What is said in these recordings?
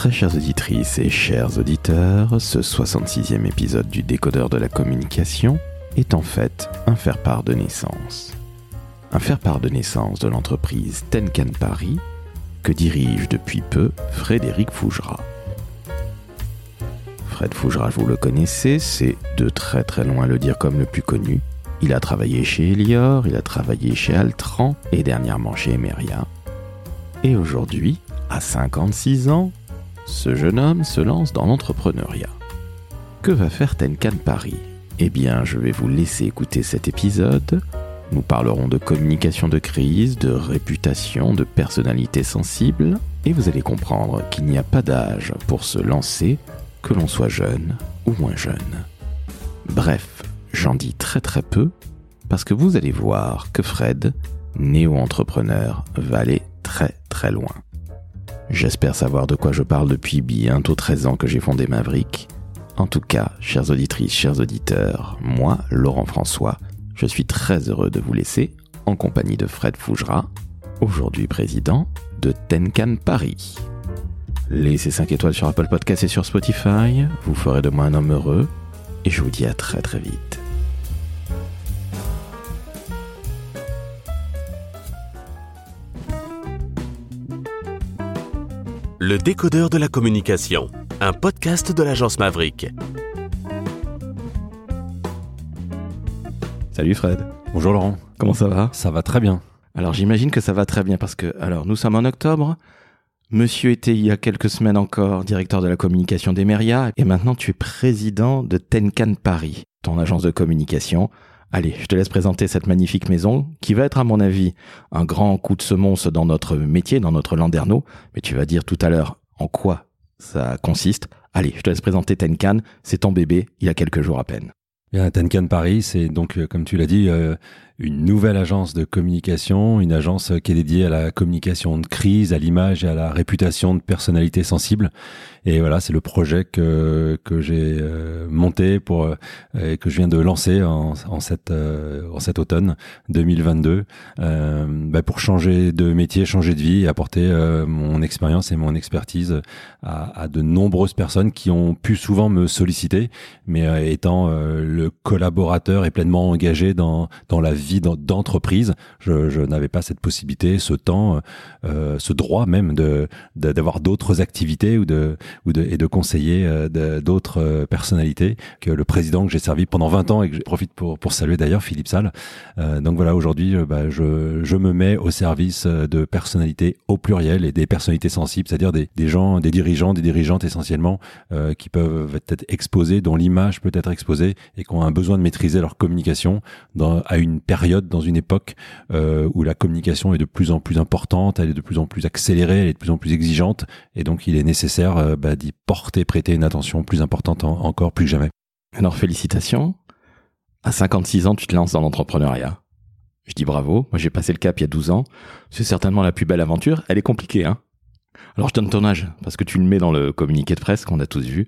Très chères auditrices et chers auditeurs, ce 66e épisode du Décodeur de la communication est en fait un faire-part de naissance. Un faire-part de naissance de l'entreprise Tenkan Paris que dirige depuis peu Frédéric Fougera. Fred Fougera, vous le connaissez, c'est de très très loin le dire comme le plus connu. Il a travaillé chez Elior, il a travaillé chez Altran et dernièrement chez Emeria. Et aujourd'hui, à 56 ans, ce jeune homme se lance dans l'entrepreneuriat. Que va faire Tenkan Paris Eh bien, je vais vous laisser écouter cet épisode. Nous parlerons de communication de crise, de réputation, de personnalité sensible, et vous allez comprendre qu'il n'y a pas d'âge pour se lancer, que l'on soit jeune ou moins jeune. Bref, j'en dis très très peu, parce que vous allez voir que Fred, néo-entrepreneur, va aller très très loin. J'espère savoir de quoi je parle depuis bientôt 13 ans que j'ai fondé Maverick. En tout cas, chères auditrices, chers auditeurs, moi, Laurent François, je suis très heureux de vous laisser en compagnie de Fred Fougera, aujourd'hui président de Tenkan Paris. Laissez 5 étoiles sur Apple Podcast et sur Spotify, vous ferez de moi un homme heureux, et je vous dis à très très vite. Le décodeur de la communication, un podcast de l'agence Maverick. Salut Fred, Bonjour Laurent, comment ça va? Ça va très bien. Alors j'imagine que ça va très bien parce que, alors nous sommes en octobre, monsieur était il y a quelques semaines encore directeur de la communication d'Emeria et maintenant tu es président de Tenkan Paris, ton agence de communication. Allez, je te laisse présenter cette magnifique maison qui va être à mon avis un grand coup de semonce dans notre métier, dans notre landerneau, mais tu vas dire tout à l'heure en quoi ça consiste. Allez, je te laisse présenter Tenkan, c'est ton bébé, il y a quelques jours à peine. Bien, Tenkan Paris, c'est donc, euh, comme tu l'as dit, euh, une nouvelle agence de communication, une agence qui est dédiée à la communication de crise, à l'image et à la réputation de personnalités sensibles. Et voilà, c'est le projet que que j'ai euh, monté pour euh, et que je viens de lancer en, en cette euh, en cet automne 2022 euh, bah, pour changer de métier, changer de vie, et apporter euh, mon expérience et mon expertise à, à de nombreuses personnes qui ont pu souvent me solliciter, mais euh, étant le collaborateur et pleinement engagé dans dans la vie d'en- d'entreprise, je, je n'avais pas cette possibilité, ce temps, ce droit même de- d'avoir d'autres activités ou de ou de et de conseiller euh, d'autres euh, personnalités que le président que j'ai servi pendant 20 ans et que je profite pour pour saluer d'ailleurs Philippe Salle. Euh, donc voilà, aujourd'hui, bah, je je me mets au service de personnalités au pluriel et des personnalités sensibles, c'est-à-dire des des gens, des dirigeants, des dirigeantes essentiellement euh, qui peuvent être exposés, dont l'image peut être exposée et qui ont un besoin de maîtriser leur communication dans, à une période, dans une époque euh, où la communication est de plus en plus importante, elle est de plus en plus accélérée, elle est de plus en plus exigeante, et donc il est nécessaire bah, d'y porter, prêter une attention plus importante en- encore, plus que jamais. Alors félicitations. À 56 ans, tu te lances dans l'entrepreneuriat. Je dis bravo. Moi, j'ai passé le cap il y a 12 ans. C'est certainement la plus belle aventure. Elle est compliquée, hein. Alors, je donne ton âge parce que tu le mets dans le communiqué de presse qu'on a tous vu.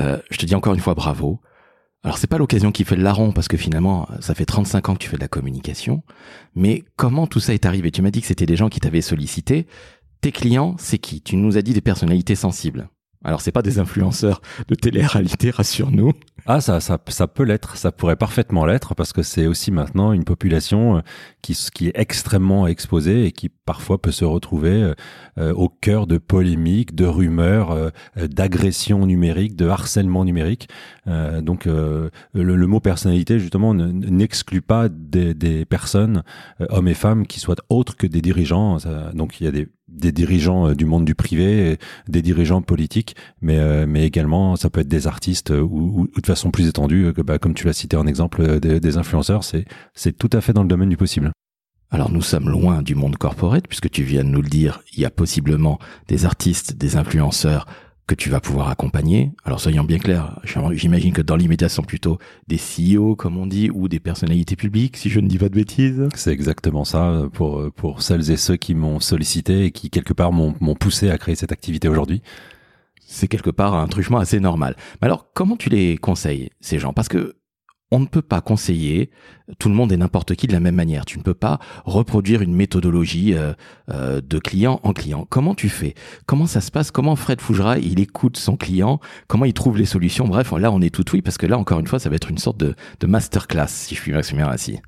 Euh, je te dis encore une fois bravo. Alors, c'est pas l'occasion qui fait le larron parce que finalement, ça fait 35 ans que tu fais de la communication. Mais comment tout ça est arrivé? Tu m'as dit que c'était des gens qui t'avaient sollicité. Tes clients, c'est qui? Tu nous as dit des personnalités sensibles. Alors, c'est pas des influenceurs de télé-réalité, rassure-nous. Ah, ça, ça, ça peut l'être, ça pourrait parfaitement l'être, parce que c'est aussi maintenant une population euh, qui, qui est extrêmement exposée et qui parfois peut se retrouver euh, euh, au cœur de polémiques, de rumeurs, d'agressions numériques, de harcèlement numérique. Donc, le, le mot personnalité, justement, ne- n'exclut pas des, des personnes, hommes et femmes, qui soient autres que des dirigeants. Donc, il y a des, des dirigeants euh, du monde du privé, et des dirigeants politiques, mais, euh, mais également, ça peut être des artistes euh, ou, ou- de façon plus étendue, euh, bah, comme tu l'as cité en exemple, euh, des, des influenceurs, c'est, c'est tout à fait dans le domaine du possible. Alors nous sommes loin du monde corporate, puisque tu viens de nous le dire, il y a possiblement des artistes, des influenceurs que tu vas pouvoir accompagner. Alors soyons bien clairs, j'imagine que dans l'immédiat ce sont plutôt des CEO, comme on dit, ou des personnalités publiques, si je ne dis pas de bêtises. C'est exactement ça pour, pour celles et ceux qui m'ont sollicité et qui, quelque part, m'ont, m'ont poussé à créer cette activité aujourd'hui. C'est quelque part un truchement assez normal. Mais alors, comment tu les conseilles, ces gens? Parce que on ne peut pas conseiller tout le monde et n'importe qui de la même manière. Tu ne peux pas reproduire une méthodologie euh, euh, de client en client. Comment tu fais? Comment ça se passe? Comment Fred Fougera, il écoute son client? Comment il trouve les solutions? Bref, là, on est tout oui parce que là, encore une fois, ça va être une sorte de, de masterclass, si je puis m'exprimer ainsi.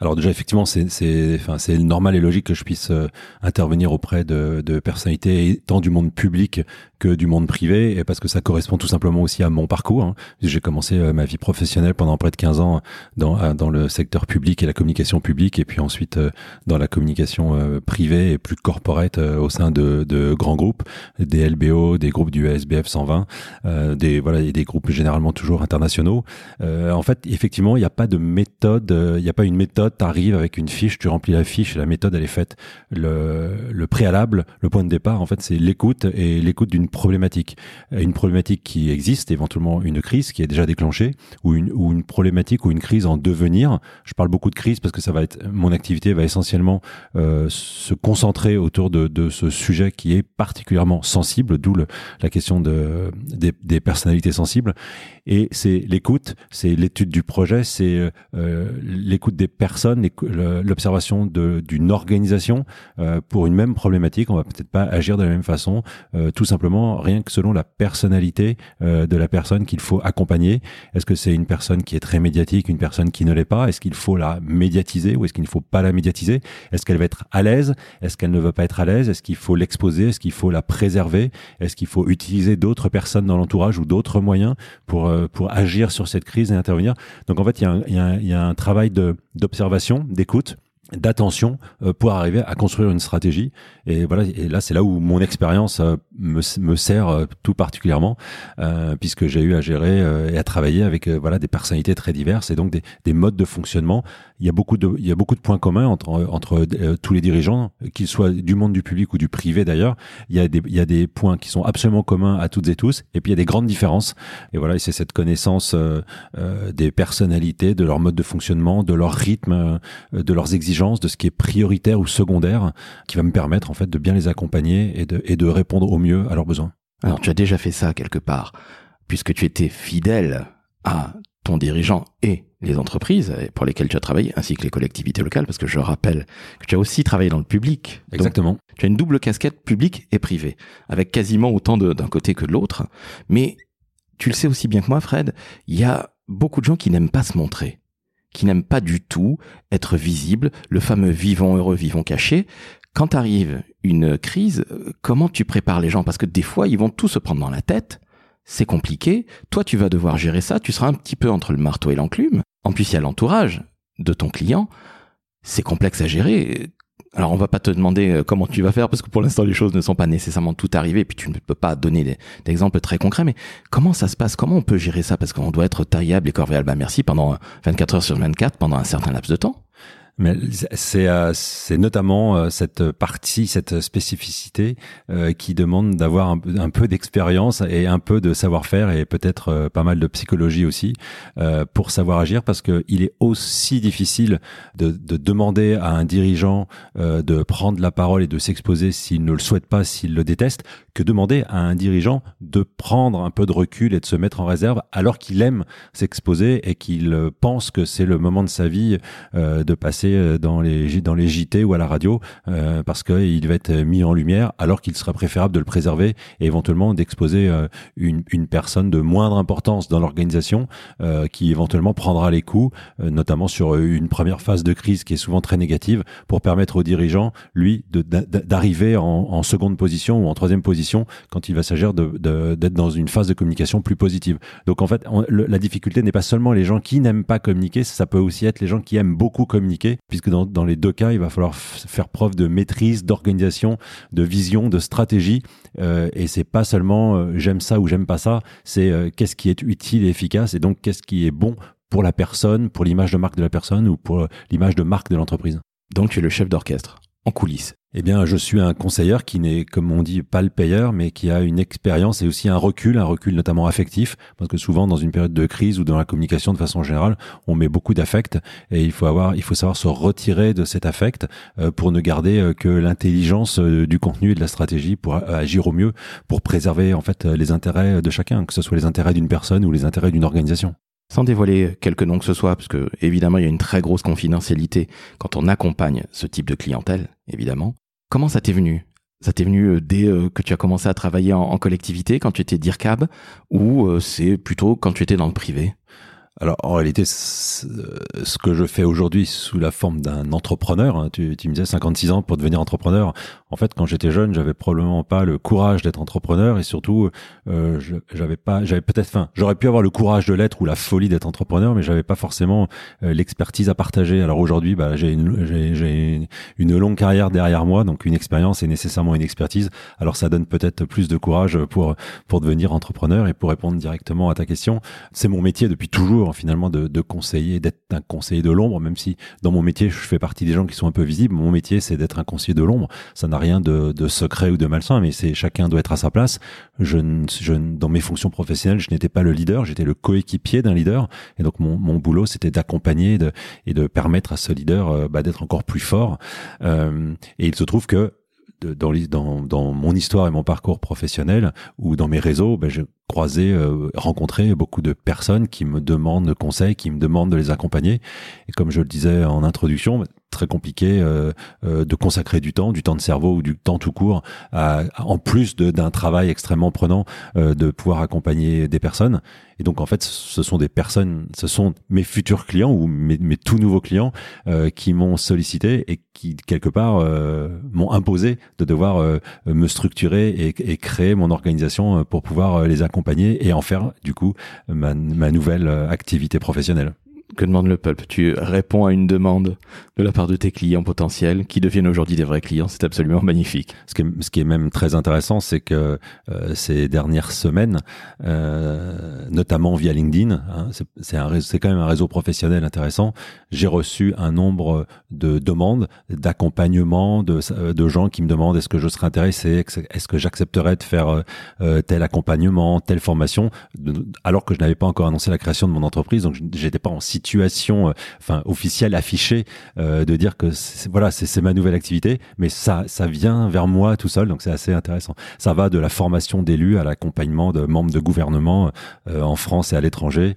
Alors déjà effectivement c'est normal et logique que je puisse euh, intervenir auprès de, personnalités tant du monde public que du monde privé et parce que ça correspond tout simplement aussi à mon parcours. Hein. J'ai commencé ma vie professionnelle pendant près de 15 ans dans dans le secteur public et la communication publique et puis ensuite dans la communication privée et plus corporate au sein de, de grands groupes, des LBO, des groupes du SBF 120, des voilà et des groupes généralement toujours internationaux. en fait effectivement il n'y a pas de méthode, il n'y a pas une méthode tu arrives avec une fiche, tu remplis la fiche, la méthode elle est faite. Le, le préalable, le point de départ, en fait, c'est l'écoute et l'écoute d'une problématique. Une problématique qui existe, éventuellement une crise qui est déjà déclenchée, ou une, ou une problématique ou une crise en devenir. Je parle beaucoup de crise parce que ça va être mon activité va essentiellement euh, se concentrer autour de, ce sujet qui est particulièrement sensible, d'où la question de, des personnalités sensibles. Et c'est l'écoute, c'est l'étude du projet, c'est euh, l'écoute des personnes l'observation d'une organisation euh, pour une même problématique. On va peut-être pas agir de la même façon, euh, tout simplement rien que selon la personnalité euh, de la personne qu'il faut accompagner. Est-ce que c'est une personne qui est très médiatique, une personne qui ne l'est pas? Est-ce qu'il faut la médiatiser ou est-ce qu'il ne faut pas la médiatiser? Est-ce qu'elle va être à l'aise? Est-ce qu'elle ne veut pas être à l'aise? Est-ce qu'il faut l'exposer? Est-ce qu'il faut la préserver? Est-ce qu'il faut utiliser d'autres personnes dans l'entourage ou d'autres moyens pour pour agir sur cette crise et intervenir. Donc en fait, il y a un, travail d'observation d'écoute d'attention euh, pour arriver à construire une stratégie. Et voilà et là c'est là où mon expérience euh, me, me, sert euh, tout particulièrement puisque j'ai eu à gérer et à travailler avec voilà des personnalités très diverses et donc des, des, modes de fonctionnement. Il y a beaucoup de il y a beaucoup de points communs entre entre tous les dirigeants qu'ils soient du monde du public ou du privé d'ailleurs. Il y a des il y a des points qui sont absolument communs à toutes et tous et puis il y a des grandes différences. Et voilà c'est cette connaissance des personnalités de leur mode de fonctionnement de leur rythme de leurs exigences de ce qui est prioritaire ou secondaire, qui va me permettre en fait de bien les accompagner et de, et de répondre au mieux à leurs besoins. Alors tu as déjà fait ça quelque part, puisque tu étais fidèle à ton dirigeant et les entreprises pour lesquelles tu as travaillé, ainsi que les collectivités locales, parce que je rappelle que tu as aussi travaillé dans le public. Exactement. tu as une double casquette publique et privée, avec quasiment autant d'un côté que de l'autre. Mais tu le sais aussi bien que moi, Fred, il y a beaucoup de gens qui n'aiment pas se montrer qui n'aiment pas du tout être visible, le fameux vivant heureux, vivant caché. Quand arrive une crise, comment tu prépares les gens? Parce que des fois, ils vont tout se prendre dans la tête. C'est compliqué. Toi, tu vas devoir gérer ça. Tu seras un petit peu entre le marteau et l'enclume. En plus, il y a l'entourage de ton client. C'est complexe à gérer. Alors on va pas te demander euh, comment tu vas faire parce que pour l'instant les choses ne sont pas nécessairement toutes arrivées et puis tu ne peux pas donner d'exemples très concrets mais comment ça se passe? Comment on peut gérer ça? Parce qu'on doit être taillable et corvéable bah merci pendant 24 heures sur 24 pendant un certain laps de temps mais c'est euh, notamment euh, cette partie, cette spécificité euh, qui demande d'avoir un, peu d'expérience et un peu de savoir-faire et peut-être pas mal de psychologie aussi pour savoir agir parce que il est aussi difficile de, de demander à un dirigeant de prendre la parole et de s'exposer s'il ne le souhaite pas, s'il le déteste, que demander à un dirigeant de prendre un peu de recul et de se mettre en réserve alors qu'il aime s'exposer et qu'il pense que c'est le moment de sa vie de passer euh, dans les dans les JT ou à la radio euh, parce qu'il va être mis en lumière alors qu'il sera préférable de le préserver et éventuellement d'exposer euh, une, une personne de moindre importance dans l'organisation qui éventuellement prendra les coups notamment sur une première phase de crise qui est souvent très négative pour permettre aux dirigeants lui d'arriver en, en, seconde position ou en troisième position quand il va s'agir d'être de, d'être dans une phase de communication plus positive. Donc en fait la difficulté n'est pas seulement les gens qui n'aiment pas communiquer ça peut aussi être les gens qui aiment beaucoup communiquer puisque dans, dans les deux cas, il va falloir faire preuve de maîtrise, d'organisation, de vision, de stratégie. Euh, et c'est pas seulement euh, j'aime ça ou j'aime pas ça, c'est euh, qu'est-ce qui est utile et efficace, et donc qu'est-ce qui est bon pour la personne, pour l'image de marque de la personne ou pour l'image de marque de l'entreprise. Donc tu es le chef d'orchestre en coulisses. Eh bien, je suis un conseiller qui n'est, comme on dit, pas le payeur, mais qui a une expérience et aussi un recul, un recul notamment affectif, parce que souvent dans une période de crise ou dans la communication de façon générale, on met beaucoup d'affect et il faut avoir, il faut savoir se retirer de cet affect euh, pour ne garder euh, que l'intelligence euh, du contenu et de la stratégie pour agir au mieux, pour préserver en fait les intérêts de chacun, que ce soit les intérêts d'une personne ou les intérêts d'une organisation. Sans dévoiler quelques noms que ce soit, parce que évidemment il y a une très grosse confidentialité quand on accompagne ce type de clientèle, évidemment. Comment ça t'est venu? Ça t'est venu euh, dès euh, que tu as commencé à travailler en, collectivité, quand tu étais DIRCAB, ou euh, c'est plutôt quand tu étais dans le privé? Alors en réalité, ce que je fais aujourd'hui sous la forme d'un entrepreneur, hein, tu, tu, me disais 56 ans pour devenir entrepreneur. En fait, quand j'étais jeune, j'avais probablement pas le courage d'être entrepreneur et surtout, euh, j'avais pas, j'avais peut-être, enfin, j'aurais pu avoir le courage de l'être ou la folie d'être entrepreneur, mais j'avais pas forcément euh, l'expertise à partager. Alors aujourd'hui, bah, j'ai une, j'ai, une longue carrière derrière moi, donc une expérience et nécessairement une expertise. Alors ça donne peut-être plus de courage pour pour devenir entrepreneur et pour répondre directement à ta question. C'est mon métier depuis toujours finalement de, de conseiller, d'être un conseiller de l'ombre, même si dans mon métier je fais partie des gens qui sont un peu visibles. Mon métier c'est d'être un conseiller de l'ombre. Ça n'a rien de, secret ou de malsain, mais c'est chacun doit être à sa place. Je, dans mes fonctions professionnelles, je n'étais pas le leader, j'étais le coéquipier d'un leader, et donc mon, mon boulot c'était d'accompagner et de permettre à ce leader euh, bah, d'être encore plus fort. Euh, et il se trouve que dans, mon histoire et mon parcours professionnel ou dans mes réseaux, ben, j'ai croisé, euh, rencontré beaucoup de personnes qui me demandent conseils, qui me demandent de les accompagner. Et comme je le disais en introduction, très compliqué euh, euh, de consacrer du temps, du temps de cerveau ou du temps tout court, à, en plus d'un travail extrêmement prenant, euh, de pouvoir accompagner des personnes. Et donc en fait, ce sont des personnes, ce sont mes futurs clients ou mes, mes tout nouveaux clients euh, qui m'ont sollicité et qui quelque part euh, m'ont imposé de devoir me structurer et, et, créer mon organisation pour pouvoir les accompagner et en faire du coup ma, ma nouvelle activité professionnelle que demande le pulp Tu réponds à une demande de la part de tes clients potentiels qui deviennent aujourd'hui des vrais clients. C'est absolument magnifique. Ce qui est, ce qui est même très intéressant, c'est que euh, ces dernières semaines, euh, notamment via LinkedIn, hein, c'est quand même un réseau professionnel intéressant. J'ai reçu un nombre de demandes d'accompagnement de, de gens qui me demandent est-ce que je serais intéressé, est-ce que j'accepterais de faire euh, tel accompagnement, telle formation, alors que je n'avais pas encore annoncé la création de mon entreprise, donc j'étais pas en site situation, euh, enfin officielle affichée, euh, de dire que voilà c'est ma nouvelle activité, mais ça ça vient vers moi tout seul, donc c'est assez intéressant. Ça va de la formation d'élus à l'accompagnement de membres de gouvernement euh, en France et à l'étranger.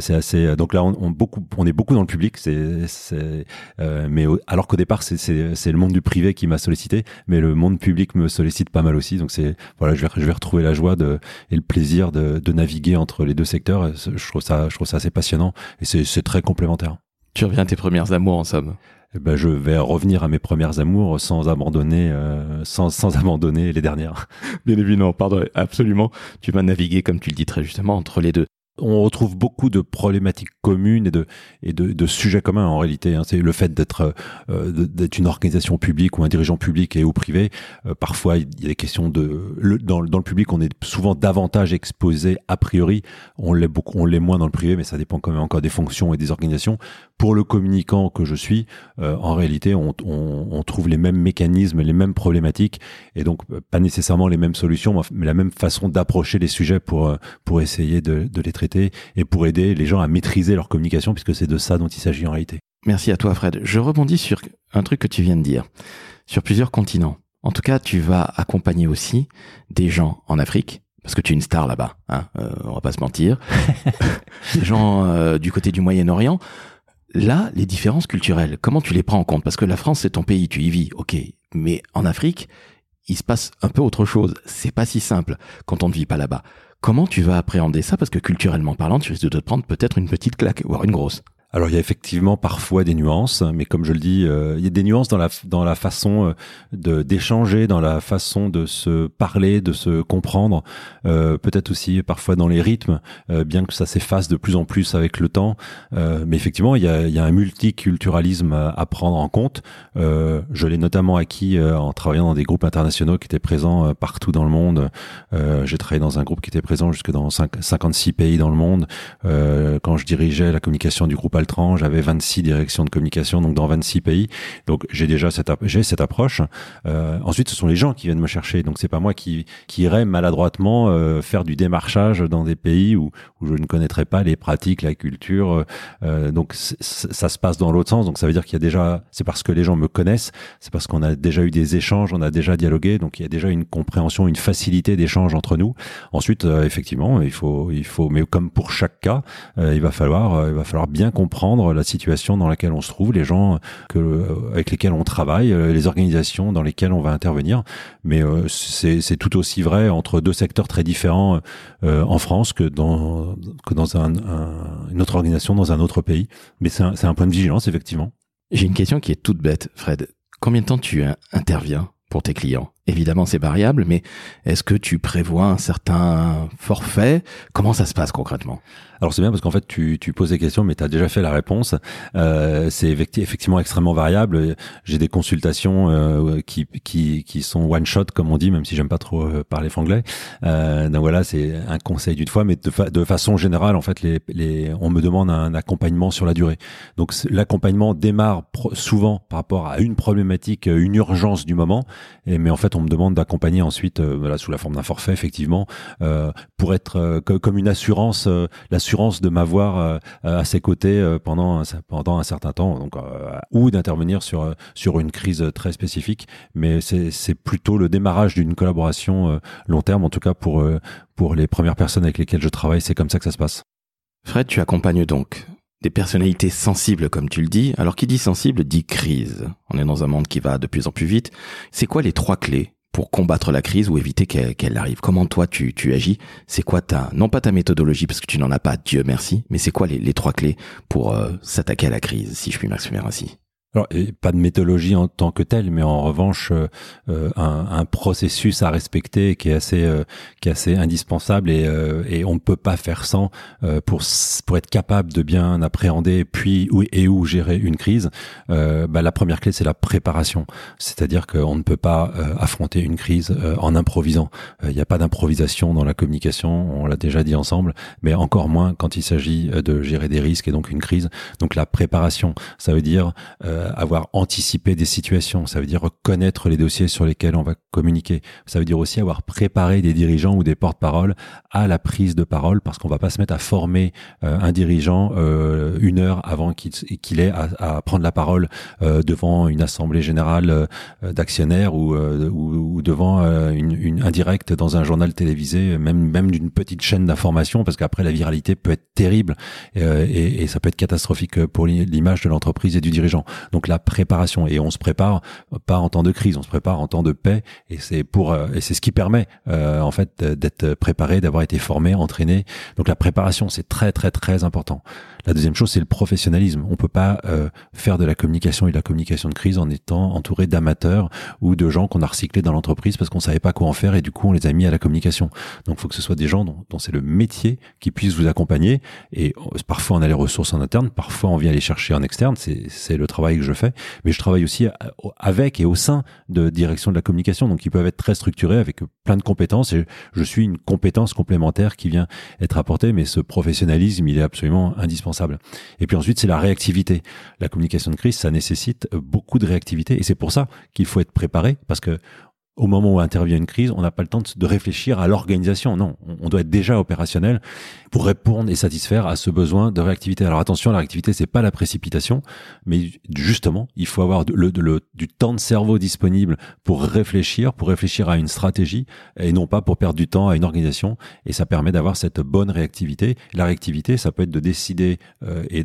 c'est assez donc là on, on, beaucoup on est beaucoup dans le public, c'est mais alors qu'au départ c'est c'est le monde du privé qui m'a sollicité, mais le monde public me sollicite pas mal aussi, donc c'est voilà je vais je vais retrouver la joie de et le plaisir de, de naviguer entre les deux secteurs. Je trouve ça je trouve ça assez passionnant et c'est très complémentaire. Tu reviens à tes premières amours en somme. Eh ben, je vais revenir à mes premières amours sans abandonner, euh, sans, sans abandonner les dernières. Bien évidemment, pardon, absolument. Tu vas naviguer, comme tu le dis très justement, entre les deux on retrouve beaucoup de problématiques communes et de, et de, de sujets communs en réalité. Hein. C'est le fait d'être euh, d'être une organisation publique ou un dirigeant public et ou privé. Euh, parfois, il y a des questions de dans, dans, le public, on est souvent davantage exposé a priori. On l'est on l'est moins dans le privé, mais ça dépend quand même encore des fonctions et des organisations. Pour le communicant que je suis, euh, en réalité, on, on, on, trouve les mêmes mécanismes, les mêmes problématiques, et donc pas nécessairement les mêmes solutions, mais la même façon d'approcher les sujets pour pour essayer de, de les traiter et pour aider les gens à maîtriser leur communication, puisque c'est de ça dont il s'agit en réalité. Merci à toi, Fred. Je rebondis sur un truc que tu viens de dire. Sur plusieurs continents. En tout cas, tu vas accompagner aussi des gens en Afrique, parce que tu es une star là-bas, hein, euh, on va pas se mentir. des gens euh, du côté du Moyen-Orient. Là, les différences culturelles, comment tu les prends en compte? Parce que la France, c'est ton pays, tu y vis, ok. Mais en Afrique, il se passe un peu autre chose. C'est pas si simple quand on ne vit pas là-bas. Comment tu vas appréhender ça? Parce que culturellement parlant, tu risques de te prendre peut-être une petite claque, voire une grosse. Alors il y a effectivement parfois des nuances, mais comme je le dis, euh, il y a des nuances dans la dans la façon euh, de d'échanger, dans la façon de se parler, de se comprendre, euh, peut-être aussi parfois dans les rythmes, bien que ça s'efface de plus en plus avec le temps. mais effectivement, il y a, il y a un multiculturalisme à, prendre en compte. je l'ai notamment acquis en travaillant dans des groupes internationaux qui étaient présents partout dans le monde. J'ai travaillé dans un groupe qui était présent jusque dans 5, 56 pays dans le monde. quand je dirigeais la communication du groupe Altran, j'avais 26 directions de communication, donc dans 26 pays. Donc j'ai déjà cette, j'ai cette approche. Euh, ensuite, ce sont les gens qui viennent me chercher. Donc c'est pas moi qui, qui irais maladroitement euh, faire du démarchage dans des pays où, où je ne connaîtrais pas les pratiques, la culture. Euh, donc ça se passe dans l'autre sens. Donc ça veut dire qu'il y a déjà, c'est parce que les gens me connaissent, c'est parce qu'on a déjà eu des échanges, on a déjà dialogué, donc il y a déjà une compréhension, une facilité d'échange entre nous. Ensuite, euh, effectivement, il faut, il faut, mais comme pour chaque cas, euh, il va falloir, euh, il va falloir bien comprendre la situation dans laquelle on se trouve, les gens que, avec lesquels on travaille, les organisations dans lesquelles on va intervenir. Mais c'est tout aussi vrai entre deux secteurs très différents en France que dans que dans un, une autre organisation dans un autre pays. Mais c'est un, un point de vigilance, effectivement. J'ai une question qui est toute bête, Fred. Combien de temps tu interviens pour tes clients? Évidemment, c'est variable, mais est-ce que tu prévois un certain forfait? Comment ça se passe concrètement? Alors c'est bien parce qu'en fait tu, tu poses des questions mais tu as déjà fait la réponse. Euh, c'est effectivement extrêmement variable. J'ai des consultations euh, qui, qui, qui sont one shot comme on dit, même si j'aime pas trop euh, parler franglais. Euh, donc voilà, c'est un conseil d'une fois, mais de, façon générale en fait les, les, on me demande un accompagnement sur la durée. Donc l'accompagnement démarre souvent par rapport à une problématique, une urgence du moment, mais en fait on me demande d'accompagner ensuite voilà, sous la forme d'un forfait effectivement pour être comme une assurance. l'assurance de m'avoir euh, euh, à ses côtés euh, pendant pendant un certain temps, donc ou d'intervenir sur sur une crise très spécifique. Mais c'est plutôt le démarrage d'une collaboration long terme, en tout cas pour pour les premières personnes avec lesquelles je travaille, c'est comme ça que ça se passe. Fred, tu accompagnes donc des personnalités sensibles, comme tu le dis. Alors, qui dit sensible dit crise. On est dans un monde qui va de plus en plus vite. C'est quoi les trois clés pour combattre la crise ou éviter qu'elle arrive? Comment toi tu, tu agis? C'est quoi ta non pas ta méthodologie parce que tu n'en as pas, Dieu merci, mais c'est quoi les, les, trois clés pour euh, s'attaquer à la crise, si je puis m'exprimer ainsi? Alors, pas de méthodologie en tant que telle, mais en revanche, euh, euh, un, un, processus à respecter qui est assez, euh, qui est assez indispensable et, et on ne peut pas faire sans pour pour être capable de bien appréhender puis où et où gérer une crise. Bah, la première clé, c'est la préparation, c'est-à-dire qu'on ne peut pas affronter une crise en improvisant. Il n'y a pas d'improvisation dans la communication, on l'a déjà dit ensemble, mais encore moins quand il s'agit de gérer des risques et donc une crise. Donc la préparation, ça veut dire euh, avoir anticipé des situations, ça veut dire connaître les dossiers sur lesquels on va communiquer. Ça veut dire aussi avoir préparé des dirigeants ou des porte-paroles à la prise de parole, parce qu'on va pas se mettre à former euh, un dirigeant euh, une heure avant qu'il ait à, prendre la parole devant une assemblée générale d'actionnaires ou, ou, devant une, une indirect dans un journal télévisé, même même d'une petite chaîne d'information, parce qu'après la viralité peut être terrible et, et ça peut être catastrophique pour l'image de l'entreprise et du dirigeant. Donc la préparation et on se prépare pas en temps de crise, on se prépare en temps de paix et c'est pour euh, et c'est ce qui permet euh, en fait d'être préparé, d'avoir été formé, entraîné. Donc la préparation c'est très très très important. La deuxième chose, c'est le professionnalisme. On peut pas euh, faire de la communication et de la communication de crise en étant entouré d'amateurs ou de gens qu'on a recyclés dans l'entreprise parce qu'on savait pas quoi en faire et du coup on les a mis à la communication. Donc, faut que ce soit des gens dont, dont c'est le métier qui puissent vous accompagner. Et euh, parfois on a les ressources en interne, parfois on vient les chercher en externe. C'est le travail que je fais, mais je travaille aussi euh, avec et au sein de direction de la communication. Donc, ils peuvent être très structurés avec plein de compétences. Et je suis une compétence complémentaire qui vient être apportée, mais ce professionnalisme, il est absolument indispensable et puis ensuite, c'est la réactivité. La communication de crise, ça nécessite beaucoup de réactivité et c'est pour ça qu'il faut être préparé parce que au moment où intervient une crise, on n'a pas le temps de, réfléchir à l'organisation. Non, on doit être déjà opérationnel pour répondre et satisfaire à ce besoin de réactivité. Alors attention, la réactivité, c'est pas la précipitation, mais justement, il faut avoir le, du temps de cerveau disponible pour réfléchir, pour réfléchir à une stratégie et non pas pour perdre du temps à une organisation. Et ça permet d'avoir cette bonne réactivité. La réactivité, ça peut être de décider euh, et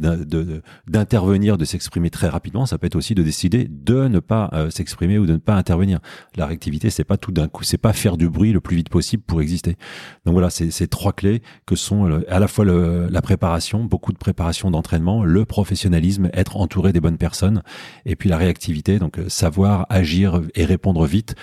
d'intervenir, de, s'exprimer très rapidement. Ça peut être aussi de décider de ne pas euh, s'exprimer ou de ne pas intervenir. La réactivité c'est pas tout d'un coup, c'est pas faire du bruit le plus vite possible pour exister. Donc voilà, c'est ces trois clés que sont à la fois la préparation, beaucoup de préparation d'entraînement, le professionnalisme, être entouré des bonnes personnes, et puis la réactivité, donc euh, savoir agir et répondre vite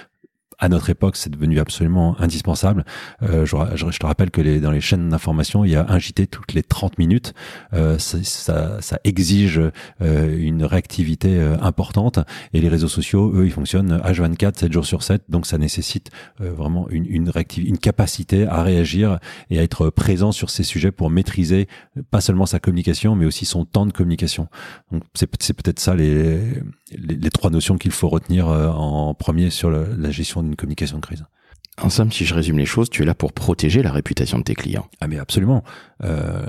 à notre époque, c'est devenu absolument indispensable. Euh, je, je, te rappelle que les, dans les chaînes d'information, il y a un JT toutes les 30 minutes. Euh, ça, ça, exige euh, une réactivité euh, importante. Et les réseaux sociaux, eux, ils fonctionnent H24, 7 jours sur 7. Donc ça nécessite euh, vraiment une, une, une capacité à réagir et à être présent sur ces sujets pour maîtriser pas seulement sa communication, mais aussi son temps de communication. Donc c'est peut-être ça les, les, trois notions qu'il faut retenir en premier sur la gestion d'une communication de crise. En somme, si je résume les choses, tu es là pour protéger la réputation de tes clients. Ah mais absolument. Euh,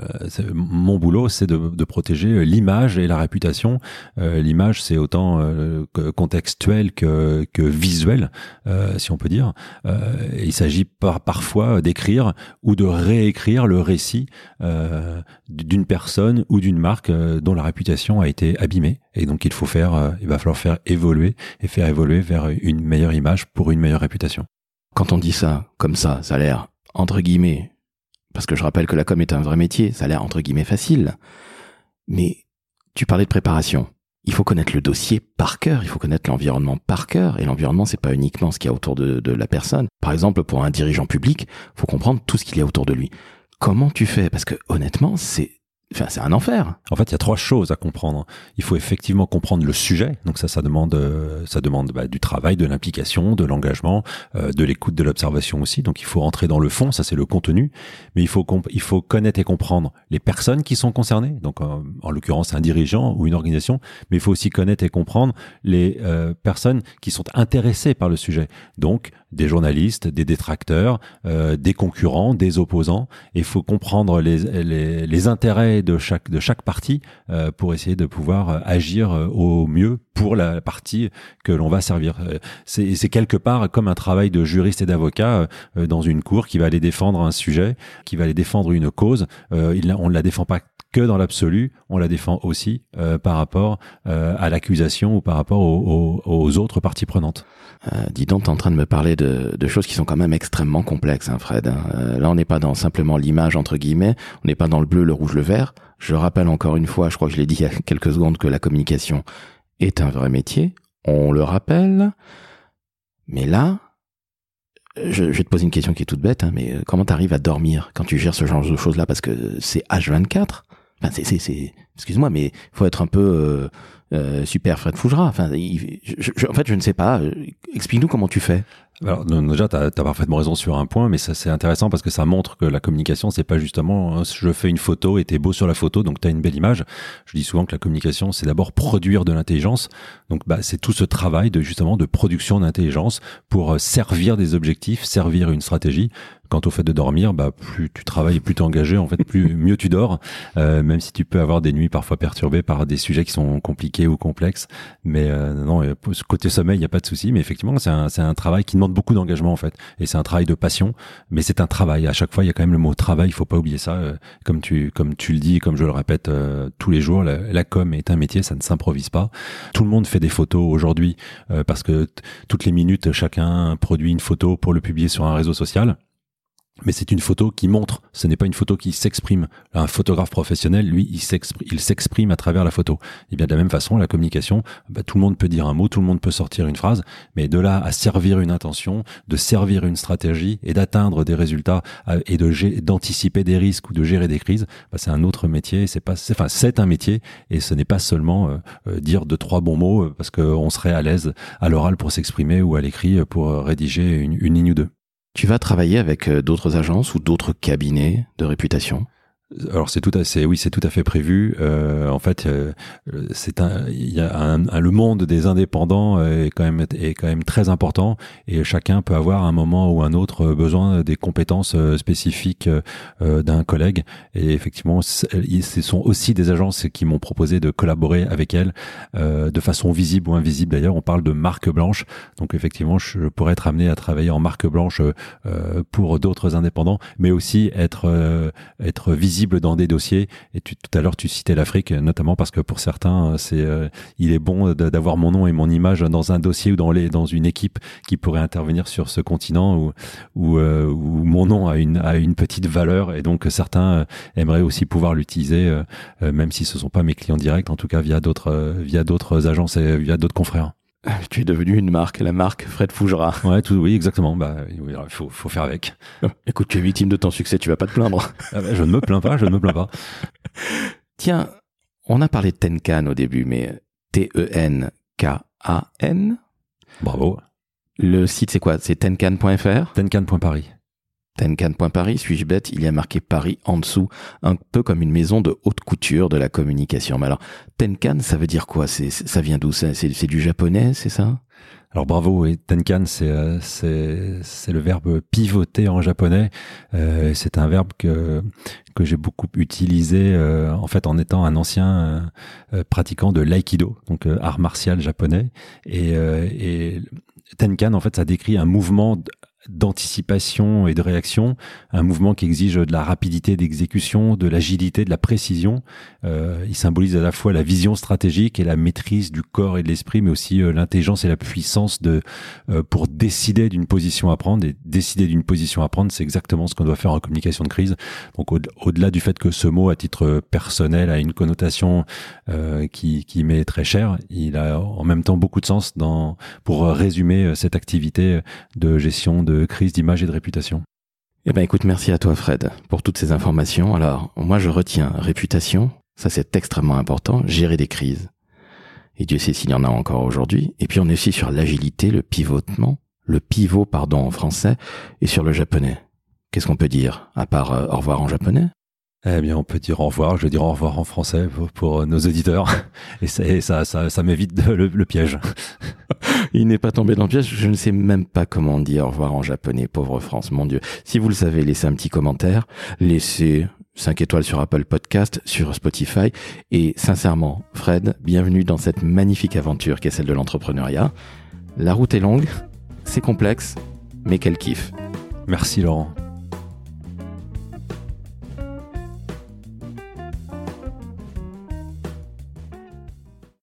mon boulot, c'est de, protéger l'image et la réputation. Euh, l'image, c'est autant euh, contextuel que, visuel, euh, si on peut dire. Euh, il s'agit par, parfois d'écrire ou de réécrire le récit d'une personne ou d'une marque dont la réputation a été abîmée. Et donc, il faut faire, il va falloir faire évoluer et faire évoluer vers une meilleure image pour une meilleure réputation. Quand on dit ça, comme ça, ça a l'air, entre guillemets, parce que je rappelle que la com est un vrai métier, ça a l'air, entre guillemets, facile. Mais tu parlais de préparation. Il faut connaître le dossier par cœur, il faut connaître l'environnement par cœur, et l'environnement, c'est pas uniquement ce qu'il y a autour de, la personne. Par exemple, pour un dirigeant public, faut comprendre tout ce qu'il y a autour de lui. Comment tu fais? Parce que honnêtement, c'est Enfin, c'est un enfer. En fait, il y a trois choses à comprendre. Il faut effectivement comprendre le sujet. Donc ça, ça demande, euh, ça demande bah, du travail, de l'implication, de l'engagement, euh, de l'écoute, de l'observation aussi. Donc il faut rentrer dans le fond. Ça, c'est le contenu. Mais il faut il faut connaître et comprendre les personnes qui sont concernées. Donc en, en l'occurrence, un dirigeant ou une organisation. Mais il faut aussi connaître et comprendre les euh, personnes qui sont intéressées par le sujet. Donc des journalistes, des détracteurs, euh, des concurrents, des opposants. il faut comprendre les, les, les, intérêts de chaque, de chaque partie euh, pour essayer de pouvoir euh, agir euh, au mieux pour la partie que l'on va servir. Euh, c'est quelque part comme un travail de juriste et d'avocat dans une cour qui va aller défendre un sujet, qui va aller défendre une cause. il, on ne la défend pas que dans l'absolu, on la défend aussi euh, par rapport euh, à l'accusation ou par rapport aux, autres parties prenantes. Euh, dis donc, tu es en train de me parler de, choses qui sont quand même extrêmement complexes, hein, Fred. Hein. Euh, là, on n'est pas dans simplement l'image, entre guillemets, on n'est pas dans le bleu, le rouge, le vert. Je rappelle encore une fois, je crois que je l'ai dit il y a quelques secondes, que la communication est un vrai métier. On le rappelle. Mais là, je, vais te poser une question qui est toute bête, hein, mais comment tu arrives à dormir quand tu gères ce genre de choses-là? Parce que c'est H24. Enfin, c'est, c'est, excuse-moi, mais faut être un peu euh, euh, super Fred Fougera. Enfin, en fait, je ne sais pas. Explique-nous comment tu fais. Alors déjà, tu as, parfaitement raison sur un point, mais ça c'est intéressant parce que ça montre que la communication, c'est pas justement hein, je fais une photo et t'es beau sur la photo, donc t'as une belle image. Je dis souvent que la communication, c'est d'abord produire de l'intelligence. Donc bah, c'est tout ce travail de justement de production d'intelligence pour euh, servir des objectifs, servir une stratégie. Quant au fait de dormir, bah plus tu travailles, plus tu es engagé, en fait, plus mieux tu dors. Euh, même si tu peux avoir des nuits parfois perturbées par des sujets qui sont compliqués ou complexes, mais euh, non, côté sommeil, il y a pas de souci. Mais effectivement, c'est un, un travail qui demande beaucoup d'engagement en fait, et c'est un travail de passion, mais c'est un travail. À chaque fois, il y a quand même le mot travail. Il faut pas oublier ça. Euh, comme tu comme tu le dis, comme je le répète euh, tous les jours, la, com est un métier, ça ne s'improvise pas. Tout le monde fait des photos aujourd'hui euh, parce que toutes les minutes, chacun produit une photo pour le publier sur un réseau social mais c'est une photo qui montre, ce n'est pas une photo qui s'exprime. Un photographe professionnel, lui, il s'exprime à travers la photo. Et bien de la même façon, la communication, bah, tout le monde peut dire un mot, tout le monde peut sortir une phrase, mais de là à servir une intention, de servir une stratégie et d'atteindre des résultats et de d'anticiper des risques ou de gérer des crises, bah, c'est un autre métier. C'est pas, c'est un métier et ce n'est pas seulement euh, euh, dire deux trois bons mots euh, parce qu'on serait à l'aise à l'oral pour s'exprimer ou à l'écrit pour rédiger une ligne ou deux. Tu vas travailler avec euh, d'autres agences ou d'autres cabinets de réputation? Alors c'est tout à c'est oui c'est tout à fait prévu. Euh, en fait, euh, c'est un il y a un, le monde des indépendants est quand même est quand même très important et chacun peut avoir un moment ou un autre besoin des compétences euh, spécifiques euh, d'un collègue. Et effectivement, ce sont aussi des agences qui m'ont proposé de collaborer avec elles de façon visible ou invisible. D'ailleurs, on parle de marque blanche. Donc effectivement, je pourrais être amené à travailler en marque blanche pour d'autres indépendants, mais aussi être être visible dans des dossiers. Et tu, tout à l'heure, tu citais l'Afrique, notamment parce que pour certains, c'est, euh, il est bon d'avoir mon nom et mon image dans un dossier ou dans les, dans une équipe qui pourrait intervenir sur ce continent où, où, euh, où mon nom a une, a une petite valeur. Et donc, certains euh, aimeraient aussi pouvoir l'utiliser, même si ce sont pas mes clients directs, en tout cas via d'autres, via d'autres agences et via d'autres confrères. Tu es devenu une marque, la marque Fred Fougera. Ouais, tout, oui, exactement. Bah, il faut, faut faire avec. Écoute, tu es victime de ton succès, tu vas pas te plaindre. Ah bah, je ne me plains pas, je ne me plains pas. Tiens, on a parlé de Tenkan au début, mais T-E-N-K-A-N Bravo. Le site, c'est quoi? C'est tenkan.fr Tenkan.paris. Tenkan.paris, suis-je bête? Il y a marqué Paris en dessous, un peu comme une maison de haute couture de la communication. Mais alors, Tenkan, ça veut dire quoi? C'est, Ça vient d'où c'est, c'est du japonais, c'est ça? Alors bravo, et Tenkan, c'est euh, c'est c'est le verbe pivoter en japonais. Euh, c'est un verbe que que j'ai beaucoup utilisé euh, en fait en étant un ancien pratiquant de l'aïkido, donc art martial japonais. Et, et Tenkan, en fait, ça décrit un mouvement d'anticipation et de réaction, un mouvement qui exige de la rapidité d'exécution, de l'agilité, de la précision. Euh, il symbolise à la fois la vision stratégique et la maîtrise du corps et de l'esprit, mais aussi euh, l'intelligence et la puissance de euh, pour décider d'une position à prendre. Et décider d'une position à prendre, c'est exactement ce qu'on doit faire en communication de crise. Donc au-delà du fait que ce mot, à titre personnel, a une connotation euh, qui, qui m'est très chère, il a en même temps beaucoup de sens dans pour résumer cette activité de gestion crise d'image et de réputation. Eh ben écoute, merci à toi Fred pour toutes ces informations. Alors, moi je retiens réputation, ça c'est extrêmement important, gérer des crises. Et Dieu sait s'il y en a encore aujourd'hui. Et puis on est aussi sur l'agilité, le pivotement, le pivot pardon en français et sur le japonais. Qu'est-ce qu'on peut dire à part euh, au revoir en japonais? Eh bien, on peut dire au revoir. Je vais dire au revoir en français pour, nos auditeurs. Et ça, ça, ça, m'évite le, piège. Il n'est pas tombé dans le piège. Je ne sais même pas comment on dit au revoir en japonais. Pauvre France, mon Dieu. Si vous le savez, laissez un petit commentaire. Laissez 5 étoiles sur Apple Podcast, sur Spotify. Et sincèrement, Fred, bienvenue dans cette magnifique aventure qui est celle de l'entrepreneuriat. La route est longue, c'est complexe, mais quel kiff. Merci Laurent.